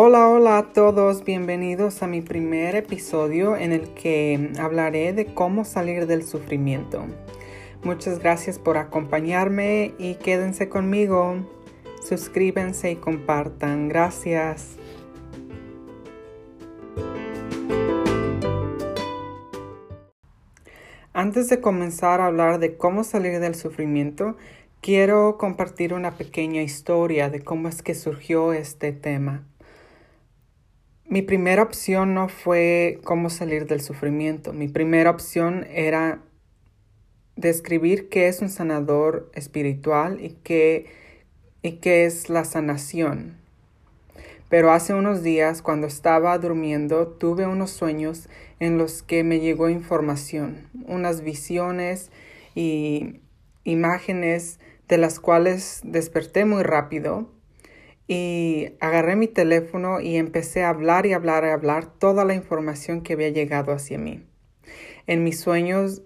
Hola, hola a todos, bienvenidos a mi primer episodio en el que hablaré de cómo salir del sufrimiento. Muchas gracias por acompañarme y quédense conmigo. Suscríbanse y compartan. Gracias. Antes de comenzar a hablar de cómo salir del sufrimiento, quiero compartir una pequeña historia de cómo es que surgió este tema. Mi primera opción no fue cómo salir del sufrimiento. Mi primera opción era describir qué es un sanador espiritual y qué, y qué es la sanación. Pero hace unos días, cuando estaba durmiendo, tuve unos sueños en los que me llegó información, unas visiones y imágenes de las cuales desperté muy rápido y agarré mi teléfono y empecé a hablar y hablar y hablar toda la información que había llegado hacia mí. En mis sueños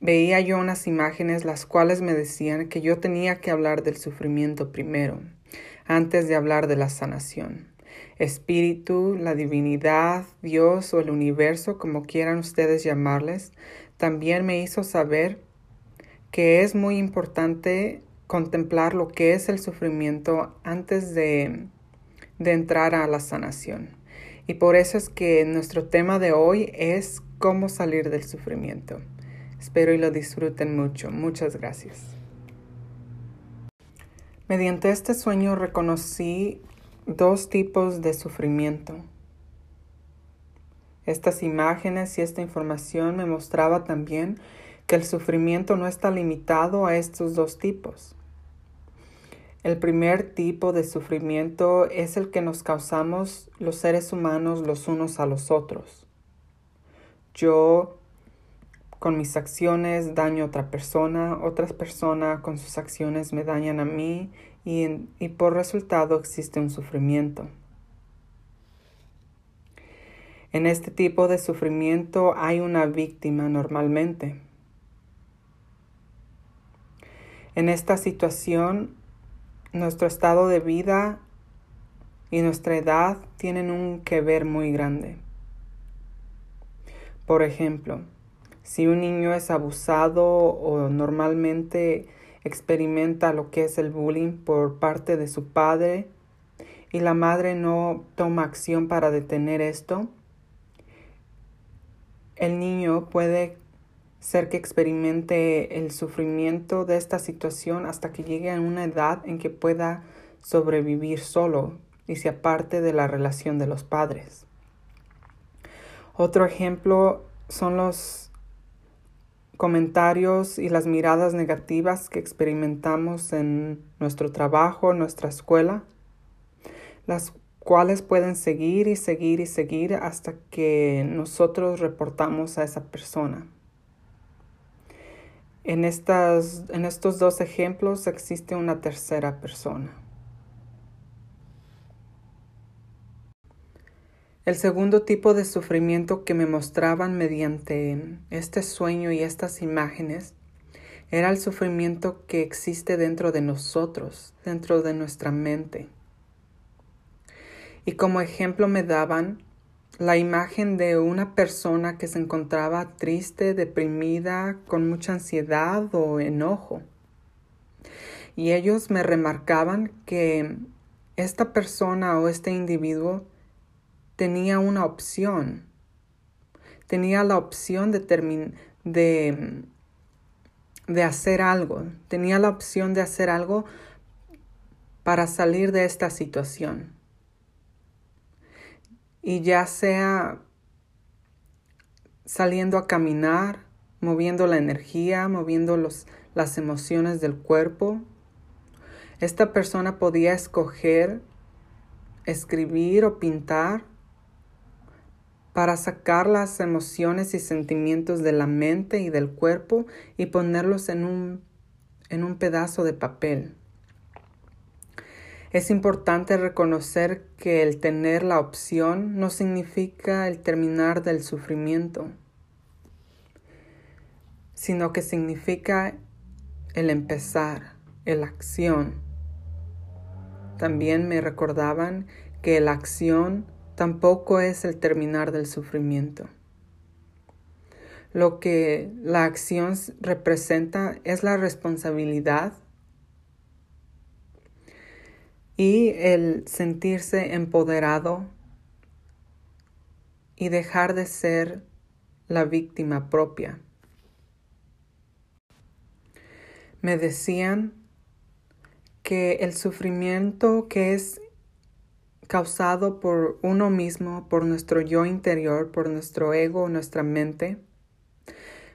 veía yo unas imágenes las cuales me decían que yo tenía que hablar del sufrimiento primero, antes de hablar de la sanación. Espíritu, la divinidad, Dios o el universo, como quieran ustedes llamarles, también me hizo saber que es muy importante contemplar lo que es el sufrimiento antes de, de entrar a la sanación. Y por eso es que nuestro tema de hoy es cómo salir del sufrimiento. Espero y lo disfruten mucho. Muchas gracias. Mediante este sueño reconocí dos tipos de sufrimiento. Estas imágenes y esta información me mostraba también que el sufrimiento no está limitado a estos dos tipos. El primer tipo de sufrimiento es el que nos causamos los seres humanos los unos a los otros. Yo con mis acciones daño a otra persona, otras personas con sus acciones me dañan a mí y, y por resultado existe un sufrimiento. En este tipo de sufrimiento hay una víctima normalmente. En esta situación, nuestro estado de vida y nuestra edad tienen un que ver muy grande. Por ejemplo, si un niño es abusado o normalmente experimenta lo que es el bullying por parte de su padre y la madre no toma acción para detener esto, el niño puede ser que experimente el sufrimiento de esta situación hasta que llegue a una edad en que pueda sobrevivir solo y se aparte de la relación de los padres. Otro ejemplo son los comentarios y las miradas negativas que experimentamos en nuestro trabajo, nuestra escuela, las cuales pueden seguir y seguir y seguir hasta que nosotros reportamos a esa persona. En, estas, en estos dos ejemplos existe una tercera persona. El segundo tipo de sufrimiento que me mostraban mediante este sueño y estas imágenes era el sufrimiento que existe dentro de nosotros, dentro de nuestra mente. Y como ejemplo me daban la imagen de una persona que se encontraba triste, deprimida, con mucha ansiedad o enojo. Y ellos me remarcaban que esta persona o este individuo tenía una opción. Tenía la opción de, de, de hacer algo. Tenía la opción de hacer algo para salir de esta situación y ya sea saliendo a caminar, moviendo la energía, moviendo los, las emociones del cuerpo, esta persona podía escoger escribir o pintar para sacar las emociones y sentimientos de la mente y del cuerpo y ponerlos en un, en un pedazo de papel. Es importante reconocer que el tener la opción no significa el terminar del sufrimiento, sino que significa el empezar, el acción. También me recordaban que la acción tampoco es el terminar del sufrimiento. Lo que la acción representa es la responsabilidad y el sentirse empoderado y dejar de ser la víctima propia. Me decían que el sufrimiento que es causado por uno mismo, por nuestro yo interior, por nuestro ego, nuestra mente,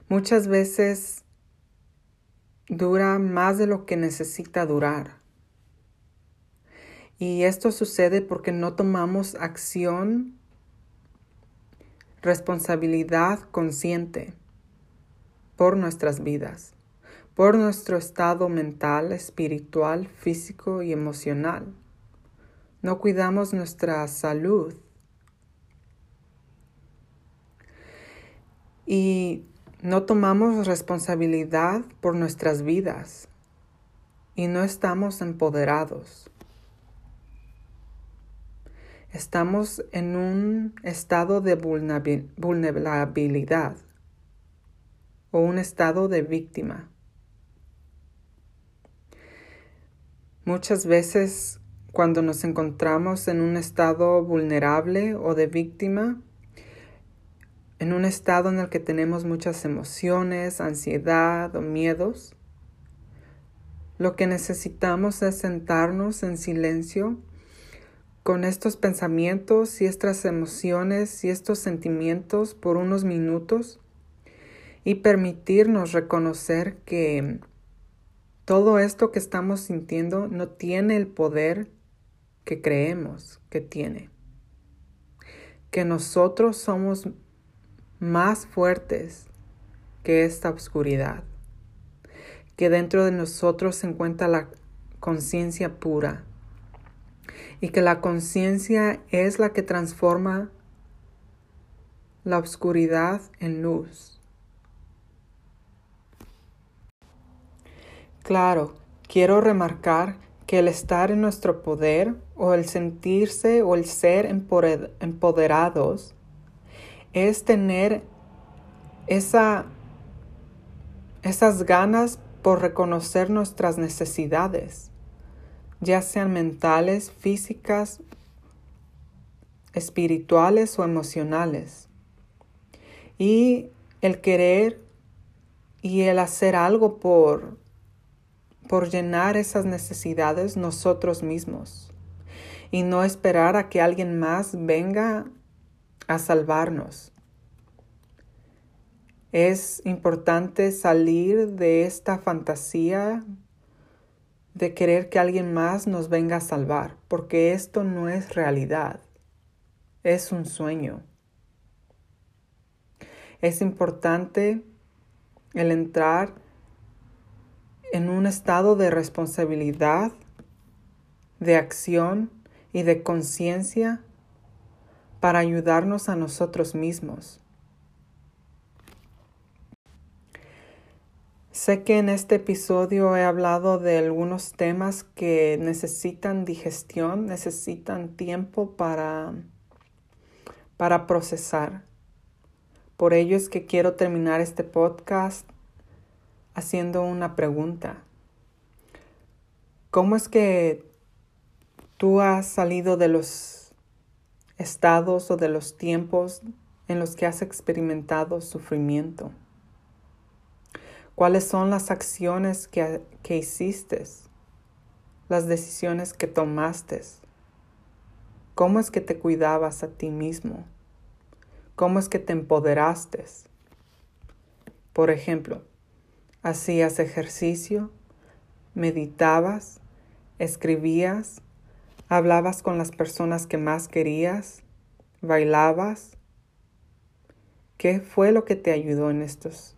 muchas veces dura más de lo que necesita durar. Y esto sucede porque no tomamos acción, responsabilidad consciente por nuestras vidas, por nuestro estado mental, espiritual, físico y emocional. No cuidamos nuestra salud. Y no tomamos responsabilidad por nuestras vidas y no estamos empoderados. Estamos en un estado de vulnerabilidad o un estado de víctima. Muchas veces cuando nos encontramos en un estado vulnerable o de víctima, en un estado en el que tenemos muchas emociones, ansiedad o miedos, lo que necesitamos es sentarnos en silencio con estos pensamientos y estas emociones y estos sentimientos por unos minutos y permitirnos reconocer que todo esto que estamos sintiendo no tiene el poder que creemos que tiene. Que nosotros somos más fuertes que esta oscuridad. Que dentro de nosotros se encuentra la conciencia pura. Y que la conciencia es la que transforma la oscuridad en luz. Claro, quiero remarcar que el estar en nuestro poder o el sentirse o el ser empoderados es tener esa, esas ganas por reconocer nuestras necesidades, ya sean mentales, físicas, espirituales o emocionales. Y el querer y el hacer algo por por llenar esas necesidades nosotros mismos y no esperar a que alguien más venga a salvarnos. Es importante salir de esta fantasía de querer que alguien más nos venga a salvar, porque esto no es realidad, es un sueño. Es importante el entrar en un estado de responsabilidad, de acción y de conciencia para ayudarnos a nosotros mismos. Sé que en este episodio he hablado de algunos temas que necesitan digestión, necesitan tiempo para, para procesar. Por ello es que quiero terminar este podcast haciendo una pregunta. ¿Cómo es que tú has salido de los estados o de los tiempos en los que has experimentado sufrimiento? ¿Cuáles son las acciones que, que hiciste? Las decisiones que tomaste? ¿Cómo es que te cuidabas a ti mismo? ¿Cómo es que te empoderaste? Por ejemplo, hacías ejercicio, meditabas, escribías, hablabas con las personas que más querías, bailabas. ¿Qué fue lo que te ayudó en estos,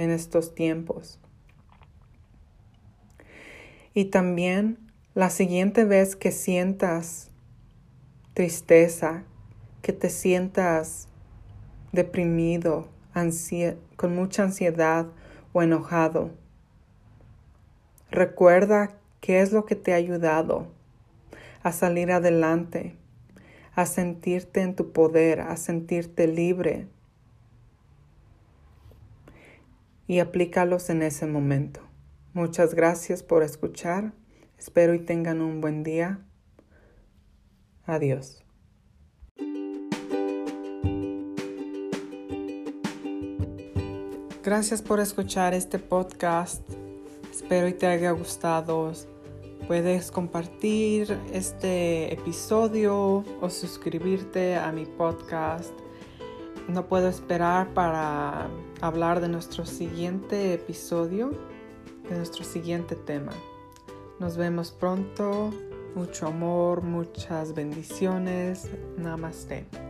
en estos tiempos? Y también la siguiente vez que sientas tristeza, que te sientas deprimido, con mucha ansiedad o enojado. Recuerda qué es lo que te ha ayudado a salir adelante a sentirte en tu poder, a sentirte libre. Y aplícalos en ese momento. Muchas gracias por escuchar. Espero y tengan un buen día. Adiós. Gracias por escuchar este podcast. Espero y te haya gustado. Puedes compartir este episodio o suscribirte a mi podcast. No puedo esperar para hablar de nuestro siguiente episodio, de nuestro siguiente tema. Nos vemos pronto. Mucho amor, muchas bendiciones. Namaste.